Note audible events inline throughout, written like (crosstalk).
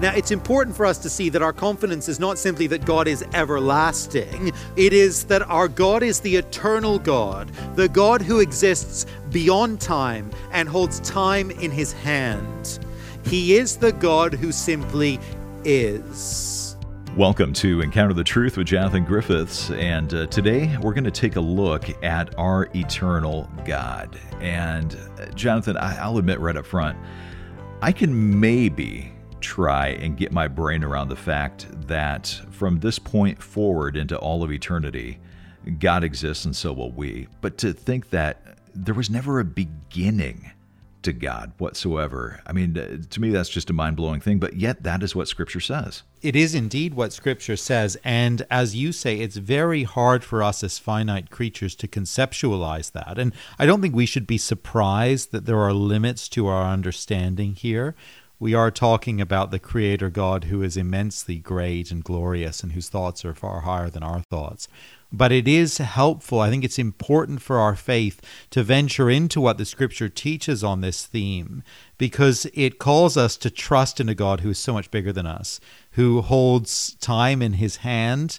Now, it's important for us to see that our confidence is not simply that God is everlasting, it is that our God is the eternal God, the God who exists beyond time and holds time in his hand. He is the God who simply is. Welcome to Encounter the Truth with Jonathan Griffiths. And uh, today we're going to take a look at our eternal God. And uh, Jonathan, I- I'll admit right up front, I can maybe try and get my brain around the fact that from this point forward into all of eternity, God exists and so will we. But to think that there was never a beginning to God whatsoever, I mean, uh, to me, that's just a mind blowing thing, but yet that is what Scripture says. It is indeed what Scripture says. And as you say, it's very hard for us as finite creatures to conceptualize that. And I don't think we should be surprised that there are limits to our understanding here. We are talking about the Creator God who is immensely great and glorious and whose thoughts are far higher than our thoughts. But it is helpful, I think it's important for our faith to venture into what the Scripture teaches on this theme because it calls us to trust in a God who is so much bigger than us, who holds time in his hand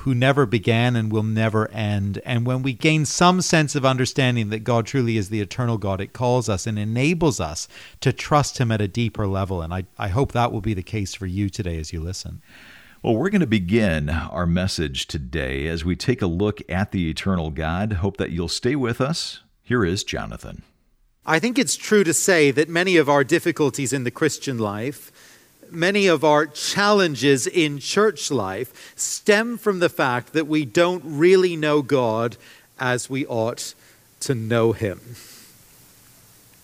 who never began and will never end. And when we gain some sense of understanding that God truly is the eternal God, it calls us and enables us to trust Him at a deeper level. And I, I hope that will be the case for you today as you listen. Well, we're going to begin our message today as we take a look at the eternal God. Hope that you'll stay with us. Here is Jonathan. I think it's true to say that many of our difficulties in the Christian life many of our challenges in church life stem from the fact that we don't really know God as we ought to know Him.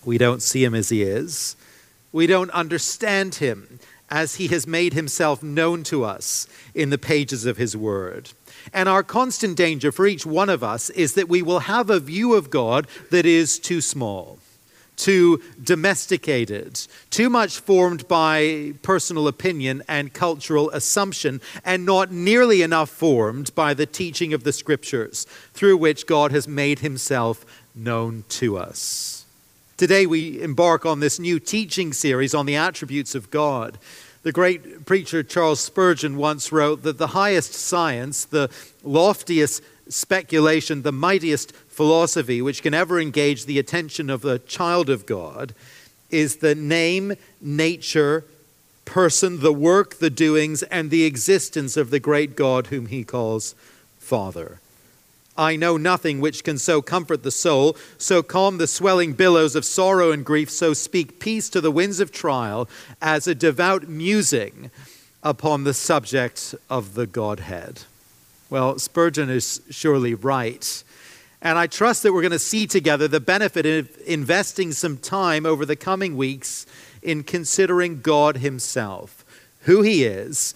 We don't see Him as He is, we don't understand Him as He has made Himself known to us in the pages of His Word. And our constant danger for each one of us is that we will have a view of God that is too small too domesticated, too much formed by personal opinion and cultural assumption, and not nearly enough formed by the teaching of the scriptures through which God has made himself known to us. Today, we embark on this new teaching series on the attributes of God. The great preacher Charles Spurgeon once wrote that the highest science, the loftiest speculation, the mightiest philosophy which can ever engage the attention of the child of God is the name, nature, person, the work, the doings, and the existence of the great God whom he calls Father. I know nothing which can so comfort the soul, so calm the swelling billows of sorrow and grief, so speak peace to the winds of trial, as a devout musing upon the subject of the Godhead. Well, Spurgeon is surely right. And I trust that we're going to see together the benefit of investing some time over the coming weeks in considering God Himself, who He is,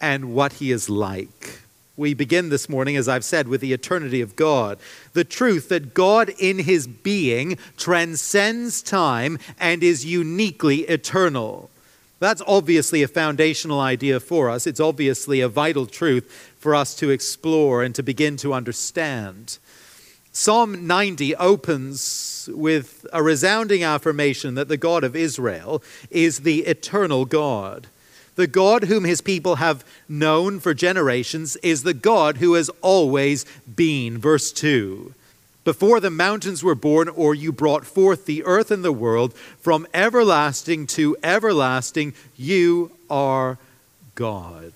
and what He is like. We begin this morning, as I've said, with the eternity of God. The truth that God in His being transcends time and is uniquely eternal. That's obviously a foundational idea for us. It's obviously a vital truth for us to explore and to begin to understand. Psalm 90 opens with a resounding affirmation that the God of Israel is the eternal God. The God whom his people have known for generations is the God who has always been. Verse 2 Before the mountains were born, or you brought forth the earth and the world, from everlasting to everlasting, you are God.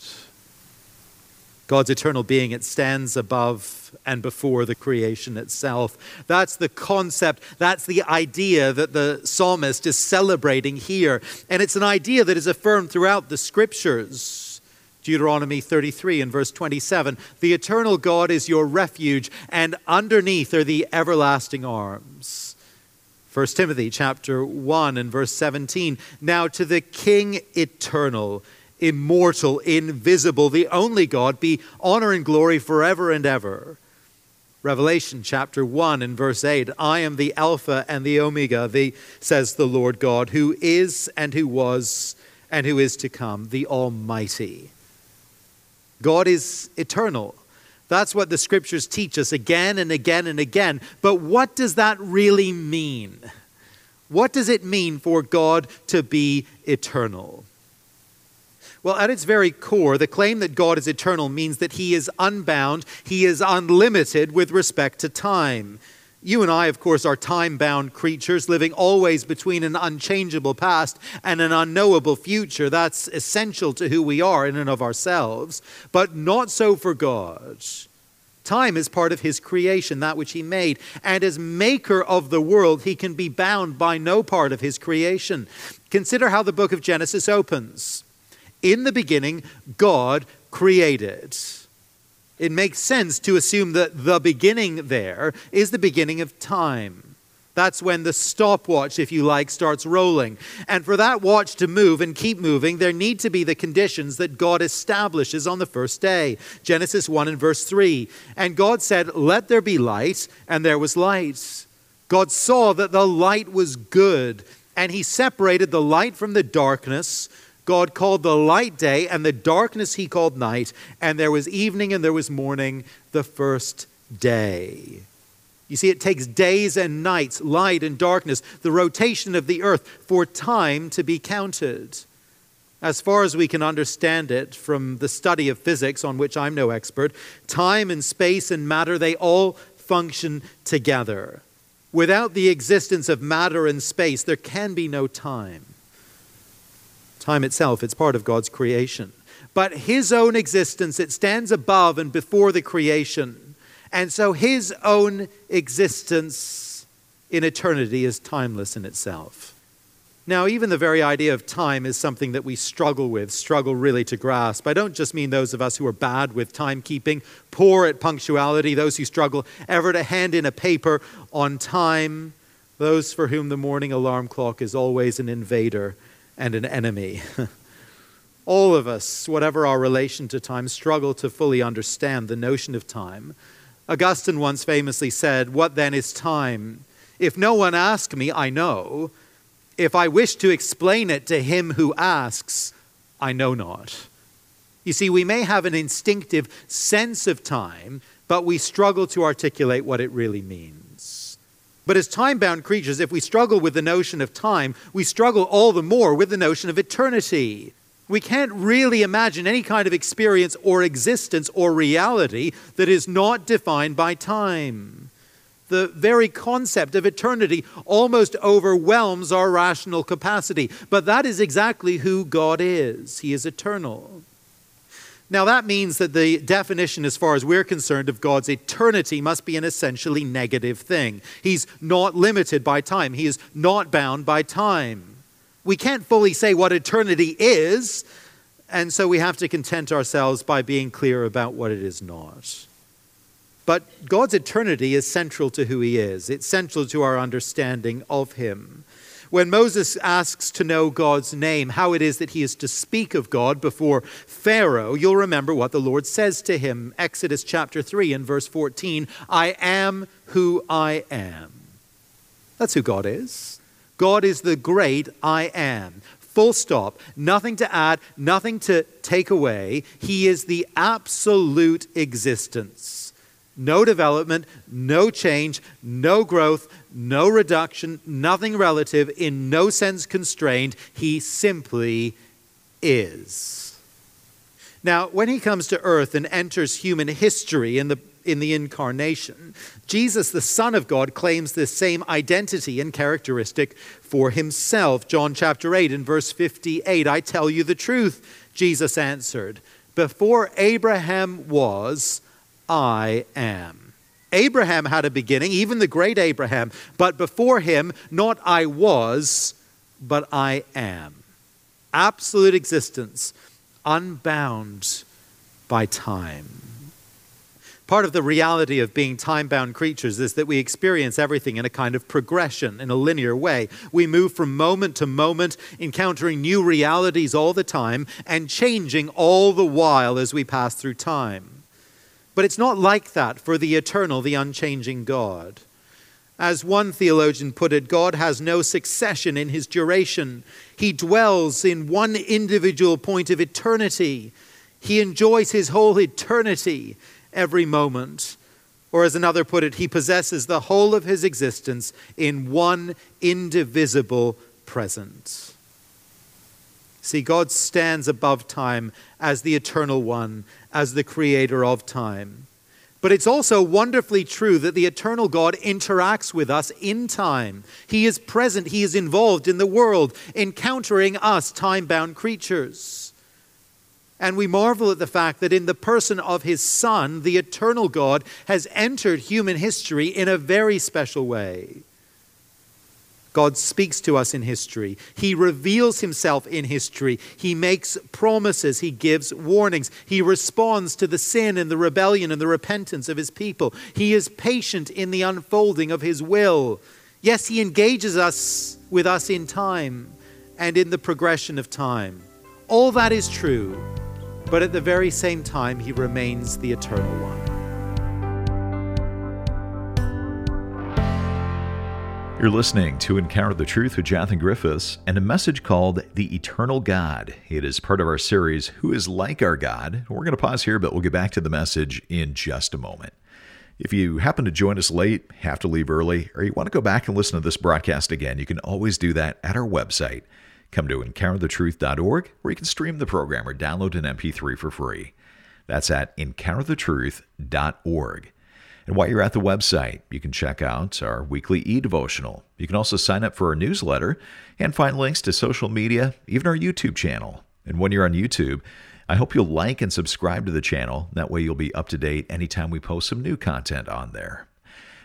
God's eternal being, it stands above and before the creation itself. That's the concept, that's the idea that the psalmist is celebrating here. And it's an idea that is affirmed throughout the scriptures. Deuteronomy 33 and verse 27 The eternal God is your refuge, and underneath are the everlasting arms. 1 Timothy chapter 1 and verse 17 Now to the King eternal immortal, invisible, the only God, be honor and glory forever and ever. Revelation chapter 1 and verse 8 I am the Alpha and the Omega, the, says the Lord God, who is and who was and who is to come, the Almighty. God is eternal. That's what the scriptures teach us again and again and again. But what does that really mean? What does it mean for God to be eternal? Well, at its very core, the claim that God is eternal means that he is unbound, he is unlimited with respect to time. You and I, of course, are time bound creatures living always between an unchangeable past and an unknowable future. That's essential to who we are in and of ourselves, but not so for God. Time is part of his creation, that which he made. And as maker of the world, he can be bound by no part of his creation. Consider how the book of Genesis opens. In the beginning, God created it makes sense to assume that the beginning there is the beginning of time. That's when the stopwatch, if you like, starts rolling. And for that watch to move and keep moving, there need to be the conditions that God establishes on the first day. Genesis 1 and verse 3. And God said, Let there be light, and there was light. God saw that the light was good, and he separated the light from the darkness. God called the light day, and the darkness he called night, and there was evening and there was morning the first day. You see, it takes days and nights, light and darkness, the rotation of the earth, for time to be counted. As far as we can understand it from the study of physics, on which I'm no expert, time and space and matter, they all function together. Without the existence of matter and space, there can be no time. Time itself, it's part of God's creation. But his own existence, it stands above and before the creation. And so his own existence in eternity is timeless in itself. Now, even the very idea of time is something that we struggle with, struggle really to grasp. I don't just mean those of us who are bad with timekeeping, poor at punctuality, those who struggle ever to hand in a paper on time, those for whom the morning alarm clock is always an invader and an enemy. (laughs) All of us, whatever our relation to time, struggle to fully understand the notion of time. Augustine once famously said, What then is time? If no one asks me, I know. If I wish to explain it to him who asks, I know not. You see, we may have an instinctive sense of time, but we struggle to articulate what it really means. But as time bound creatures, if we struggle with the notion of time, we struggle all the more with the notion of eternity. We can't really imagine any kind of experience or existence or reality that is not defined by time. The very concept of eternity almost overwhelms our rational capacity. But that is exactly who God is. He is eternal. Now, that means that the definition, as far as we're concerned, of God's eternity must be an essentially negative thing. He's not limited by time, He is not bound by time. We can't fully say what eternity is, and so we have to content ourselves by being clear about what it is not. But God's eternity is central to who He is, it's central to our understanding of Him. When Moses asks to know God's name, how it is that he is to speak of God before Pharaoh, you'll remember what the Lord says to him. Exodus chapter 3 and verse 14 I am who I am. That's who God is. God is the great I am. Full stop. Nothing to add, nothing to take away. He is the absolute existence. No development, no change, no growth, no reduction, nothing relative, in no sense constrained. He simply is. Now, when he comes to earth and enters human history in the in the incarnation. Jesus, the Son of God, claims this same identity and characteristic for himself. John chapter 8 and verse 58 I tell you the truth, Jesus answered. Before Abraham was, I am. Abraham had a beginning, even the great Abraham, but before him, not I was, but I am. Absolute existence, unbound by time. Part of the reality of being time bound creatures is that we experience everything in a kind of progression, in a linear way. We move from moment to moment, encountering new realities all the time, and changing all the while as we pass through time. But it's not like that for the eternal, the unchanging God. As one theologian put it, God has no succession in his duration. He dwells in one individual point of eternity. He enjoys his whole eternity every moment. Or, as another put it, he possesses the whole of his existence in one indivisible present. See, God stands above time as the eternal one, as the creator of time. But it's also wonderfully true that the eternal God interacts with us in time. He is present, He is involved in the world, encountering us, time bound creatures. And we marvel at the fact that in the person of His Son, the eternal God has entered human history in a very special way. God speaks to us in history. He reveals himself in history. He makes promises. He gives warnings. He responds to the sin and the rebellion and the repentance of his people. He is patient in the unfolding of his will. Yes, he engages us with us in time and in the progression of time. All that is true, but at the very same time, he remains the eternal one. You're listening to Encounter the Truth with Jonathan Griffiths and a message called The Eternal God. It is part of our series, Who is Like Our God? We're going to pause here, but we'll get back to the message in just a moment. If you happen to join us late, have to leave early, or you want to go back and listen to this broadcast again, you can always do that at our website. Come to encounterthetruth.org, where you can stream the program or download an MP3 for free. That's at encounterthetruth.org. And while you're at the website, you can check out our weekly e devotional. You can also sign up for our newsletter and find links to social media, even our YouTube channel. And when you're on YouTube, I hope you'll like and subscribe to the channel. That way, you'll be up to date anytime we post some new content on there.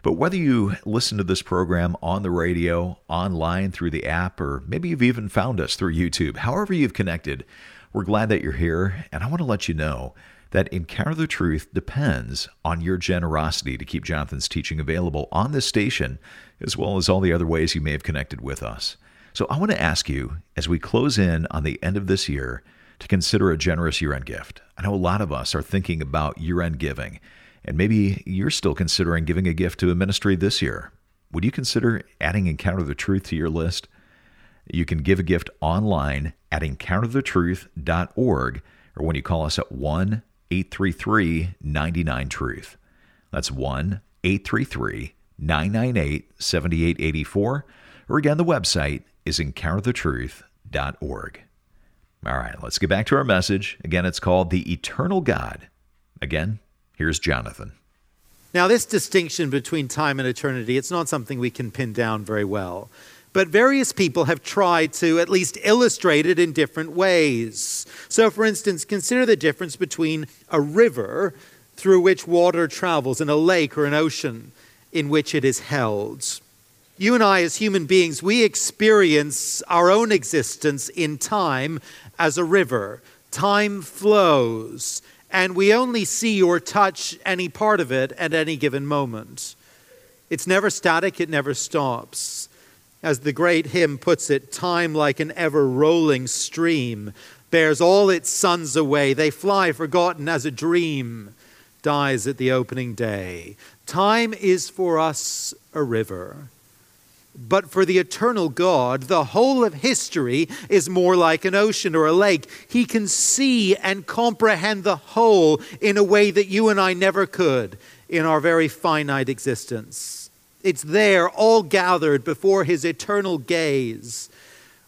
But whether you listen to this program on the radio, online, through the app, or maybe you've even found us through YouTube, however you've connected, we're glad that you're here. And I want to let you know that Encounter the Truth depends on your generosity to keep Jonathan's teaching available on this station, as well as all the other ways you may have connected with us. So I want to ask you, as we close in on the end of this year, to consider a generous year end gift. I know a lot of us are thinking about year end giving, and maybe you're still considering giving a gift to a ministry this year. Would you consider adding Encounter the Truth to your list? You can give a gift online at encounterthetruth.org or when you call us at 1 833 99 Truth. That's 1 833 998 7884. Or again, the website is encounterthetruth.org. All right, let's get back to our message. Again, it's called The Eternal God. Again, here's Jonathan. Now, this distinction between time and eternity, it's not something we can pin down very well but various people have tried to at least illustrate it in different ways. So, for instance, consider the difference between a river through which water travels and a lake or an ocean in which it is held. You and I, as human beings, we experience our own existence in time as a river. Time flows, and we only see or touch any part of it at any given moment. It's never static, it never stops. As the great hymn puts it, time like an ever rolling stream bears all its sons away. They fly forgotten as a dream dies at the opening day. Time is for us a river. But for the eternal God, the whole of history is more like an ocean or a lake. He can see and comprehend the whole in a way that you and I never could in our very finite existence. It's there, all gathered before his eternal gaze.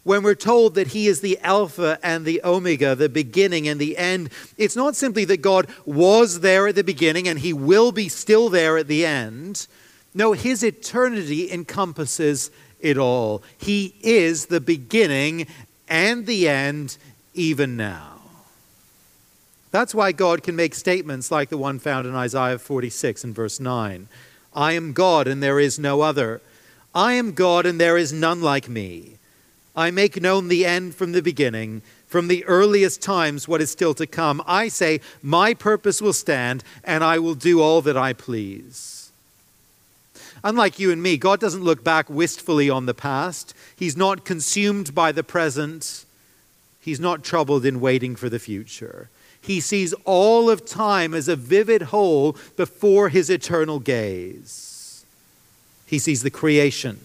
When we're told that he is the Alpha and the Omega, the beginning and the end, it's not simply that God was there at the beginning and he will be still there at the end. No, his eternity encompasses it all. He is the beginning and the end, even now. That's why God can make statements like the one found in Isaiah 46 and verse 9. I am God and there is no other. I am God and there is none like me. I make known the end from the beginning, from the earliest times what is still to come. I say, My purpose will stand, and I will do all that I please. Unlike you and me, God doesn't look back wistfully on the past. He's not consumed by the present. He's not troubled in waiting for the future. He sees all of time as a vivid whole before his eternal gaze. He sees the creation,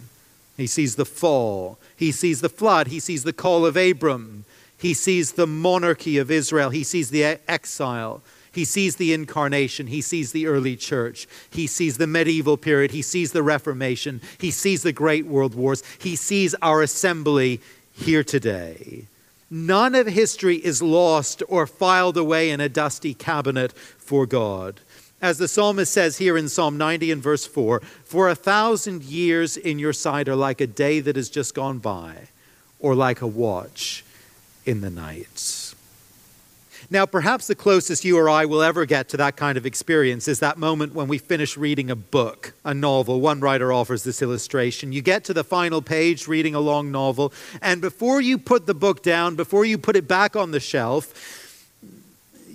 he sees the fall, he sees the flood, he sees the call of Abram, he sees the monarchy of Israel, he sees the exile. He sees the incarnation. He sees the early church. He sees the medieval period. He sees the Reformation. He sees the great world wars. He sees our assembly here today. None of history is lost or filed away in a dusty cabinet for God. As the psalmist says here in Psalm 90 and verse 4 For a thousand years in your sight are like a day that has just gone by, or like a watch in the night. Now, perhaps the closest you or I will ever get to that kind of experience is that moment when we finish reading a book, a novel. One writer offers this illustration. You get to the final page reading a long novel, and before you put the book down, before you put it back on the shelf,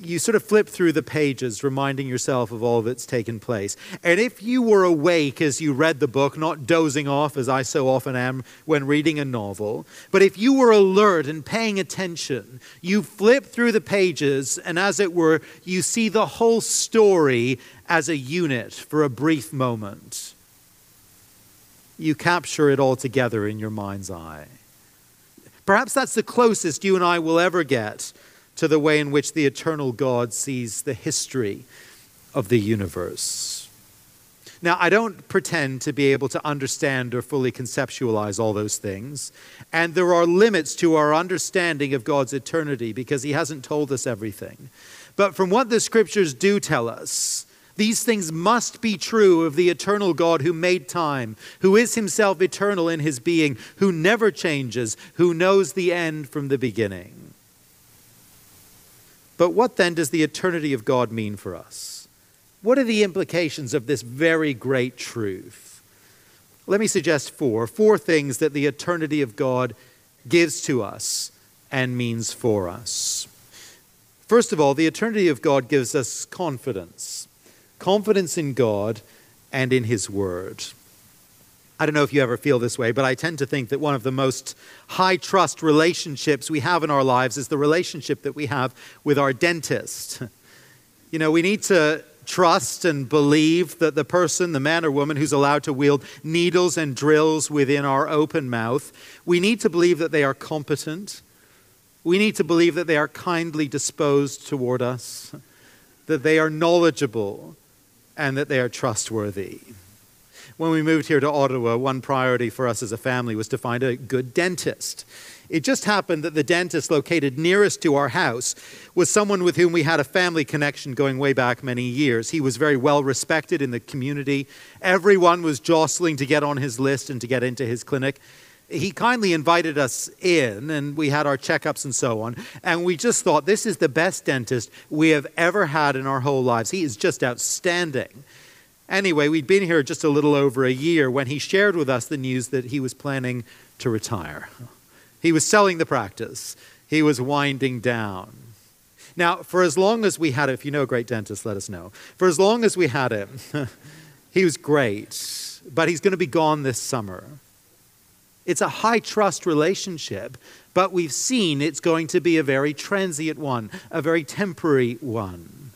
you sort of flip through the pages, reminding yourself of all that's taken place. And if you were awake as you read the book, not dozing off as I so often am when reading a novel, but if you were alert and paying attention, you flip through the pages, and as it were, you see the whole story as a unit for a brief moment. You capture it all together in your mind's eye. Perhaps that's the closest you and I will ever get to the way in which the eternal God sees the history of the universe. Now, I don't pretend to be able to understand or fully conceptualize all those things, and there are limits to our understanding of God's eternity because He hasn't told us everything. But from what the scriptures do tell us, these things must be true of the eternal God who made time, who is himself eternal in his being, who never changes, who knows the end from the beginning. But what then does the eternity of God mean for us? What are the implications of this very great truth? Let me suggest four. Four things that the eternity of God gives to us and means for us. First of all, the eternity of God gives us confidence confidence in God and in His Word. I don't know if you ever feel this way, but I tend to think that one of the most high trust relationships we have in our lives is the relationship that we have with our dentist. (laughs) You know, we need to trust and believe that the person, the man or woman who's allowed to wield needles and drills within our open mouth, we need to believe that they are competent. We need to believe that they are kindly disposed toward us, (laughs) that they are knowledgeable, and that they are trustworthy when we moved here to Ottawa, one priority for us as a family was to find a good dentist. It just happened that the dentist located nearest to our house was someone with whom we had a family connection going way back many years. He was very well respected in the community. Everyone was jostling to get on his list and to get into his clinic. He kindly invited us in, and we had our checkups and so on. And we just thought, this is the best dentist we have ever had in our whole lives. He is just outstanding. Anyway, we'd been here just a little over a year when he shared with us the news that he was planning to retire. He was selling the practice, he was winding down. Now, for as long as we had him, if you know a great dentist, let us know. For as long as we had him, (laughs) he was great, but he's going to be gone this summer. It's a high trust relationship, but we've seen it's going to be a very transient one, a very temporary one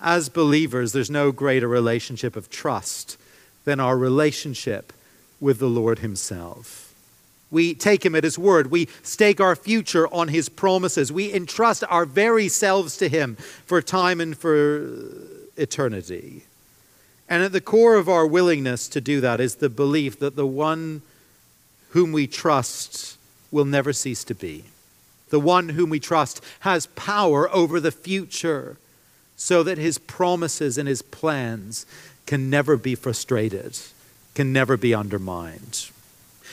as believers, there's no greater relationship of trust than our relationship with the Lord Himself. We take Him at His word. We stake our future on His promises. We entrust our very selves to Him for time and for eternity. And at the core of our willingness to do that is the belief that the one whom we trust will never cease to be. The one whom we trust has power over the future so that his promises and his plans can never be frustrated, can never be undermined.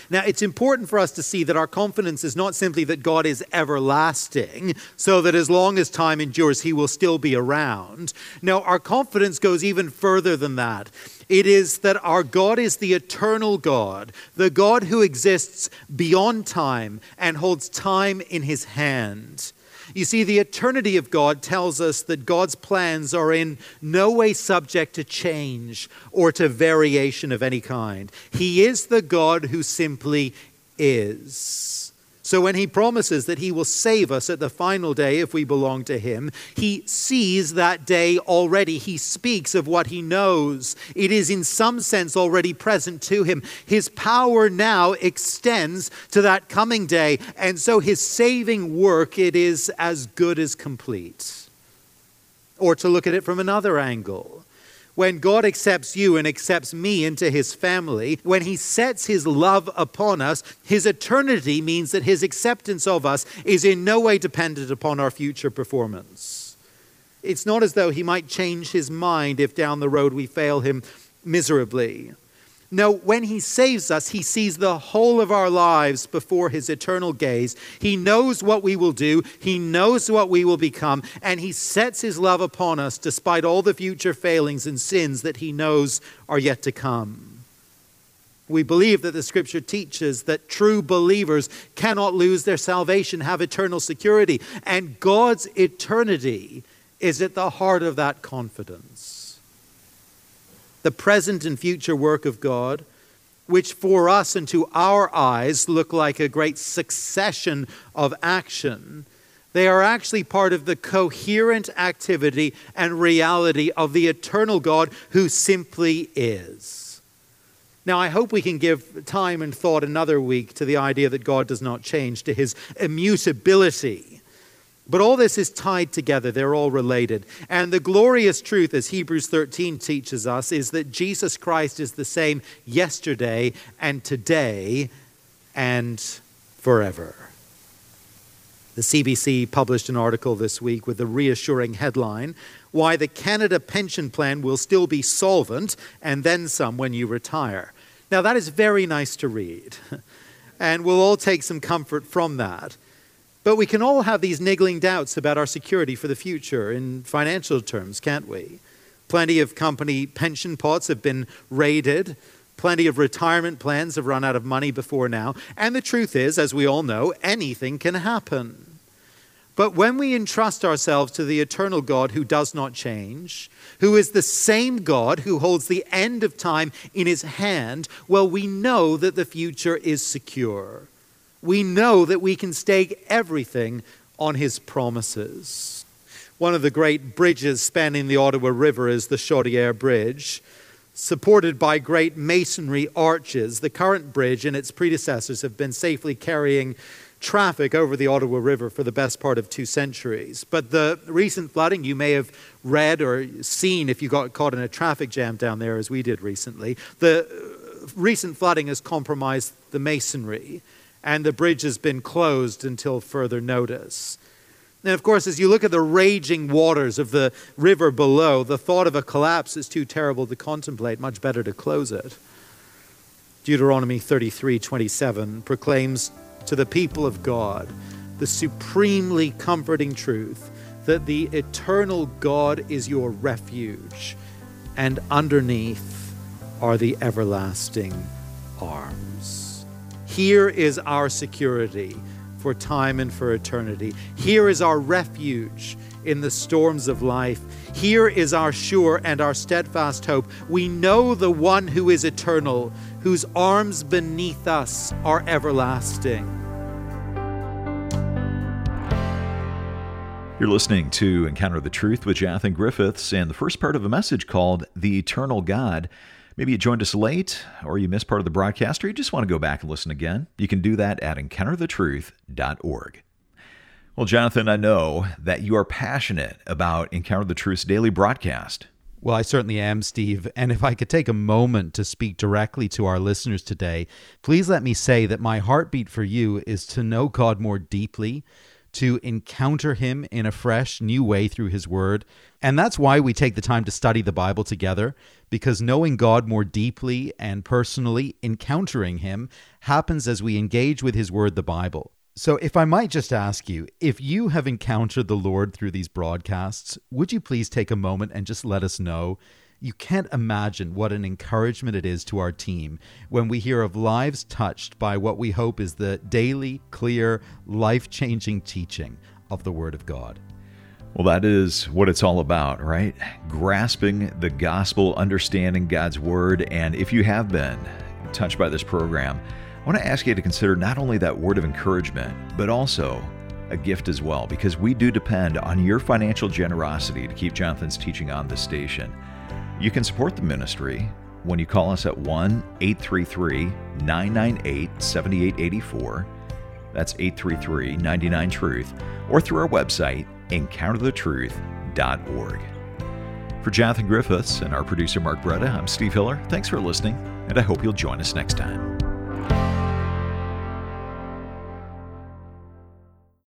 Now, it's important for us to see that our confidence is not simply that God is everlasting, so that as long as time endures, he will still be around. No, our confidence goes even further than that. It is that our God is the eternal God, the God who exists beyond time and holds time in his hand. You see, the eternity of God tells us that God's plans are in no way subject to change or to variation of any kind. He is the God who simply is. So when he promises that he will save us at the final day if we belong to him, he sees that day already. He speaks of what he knows. It is in some sense already present to him. His power now extends to that coming day, and so his saving work it is as good as complete. Or to look at it from another angle, when God accepts you and accepts me into his family, when he sets his love upon us, his eternity means that his acceptance of us is in no way dependent upon our future performance. It's not as though he might change his mind if down the road we fail him miserably. No, when He saves us, He sees the whole of our lives before His eternal gaze. He knows what we will do, He knows what we will become, and He sets His love upon us despite all the future failings and sins that He knows are yet to come. We believe that the Scripture teaches that true believers cannot lose their salvation, have eternal security, and God's eternity is at the heart of that confidence the present and future work of God, which for us and to our eyes look like a great succession of action, they are actually part of the coherent activity and reality of the eternal God who simply is. Now, I hope we can give time and thought another week to the idea that God does not change, to his immutability but all this is tied together, they're all related. And the glorious truth, as Hebrews 13 teaches us, is that Jesus Christ is the same yesterday and today and forever. The CBC published an article this week with the reassuring headline Why the Canada Pension Plan Will Still Be Solvent and Then Some When You Retire. Now, that is very nice to read, (laughs) and we'll all take some comfort from that. But we can all have these niggling doubts about our security for the future in financial terms, can't we? Plenty of company pension pots have been raided. Plenty of retirement plans have run out of money before now. And the truth is, as we all know, anything can happen. But when we entrust ourselves to the eternal God who does not change, who is the same God who holds the end of time in his hand, well, we know that the future is secure we know that we can stake everything on his promises. One of the great bridges spanning the Ottawa River is the Chaudière Bridge. Supported by great masonry arches, the current bridge and its predecessors have been safely carrying traffic over the Ottawa River for the best part of two centuries. But the recent flooding, you may have read or seen if you got caught in a traffic jam down there, as we did recently, the recent flooding has compromised the masonry and the bridge has been closed until further notice. And of course, as you look at the raging waters of the river below, the thought of a collapse is too terrible to contemplate, much better to close it. Deuteronomy 33:27 proclaims to the people of God the supremely comforting truth that the eternal God is your refuge, and underneath are the everlasting arms. Here is our security for time and for eternity. Here is our refuge in the storms of life. Here is our sure and our steadfast hope. We know the one who is eternal, whose arms beneath us are everlasting. You're listening to Encounter the Truth with Jonathan Griffiths and the first part of a message called The Eternal God. Maybe you joined us late, or you missed part of the broadcast, or you just want to go back and listen again. You can do that at encounterthetruth.org. Well, Jonathan, I know that you are passionate about Encounter the Truth's daily broadcast. Well, I certainly am, Steve. And if I could take a moment to speak directly to our listeners today, please let me say that my heartbeat for you is to know God more deeply, to encounter Him in a fresh, new way through His Word. And that's why we take the time to study the Bible together, because knowing God more deeply and personally, encountering Him, happens as we engage with His Word, the Bible. So, if I might just ask you, if you have encountered the Lord through these broadcasts, would you please take a moment and just let us know? You can't imagine what an encouragement it is to our team when we hear of lives touched by what we hope is the daily, clear, life changing teaching of the Word of God. Well, that is what it's all about, right? Grasping the gospel, understanding God's Word. And if you have been touched by this program, I want to ask you to consider not only that word of encouragement, but also a gift as well, because we do depend on your financial generosity to keep Jonathan's teaching on this station. You can support the ministry when you call us at 1 833 998 7884. That's 833 99 Truth, or through our website, encounterthetruth.org. For Jonathan Griffiths and our producer Mark Bretta, I'm Steve Hiller. Thanks for listening, and I hope you'll join us next time.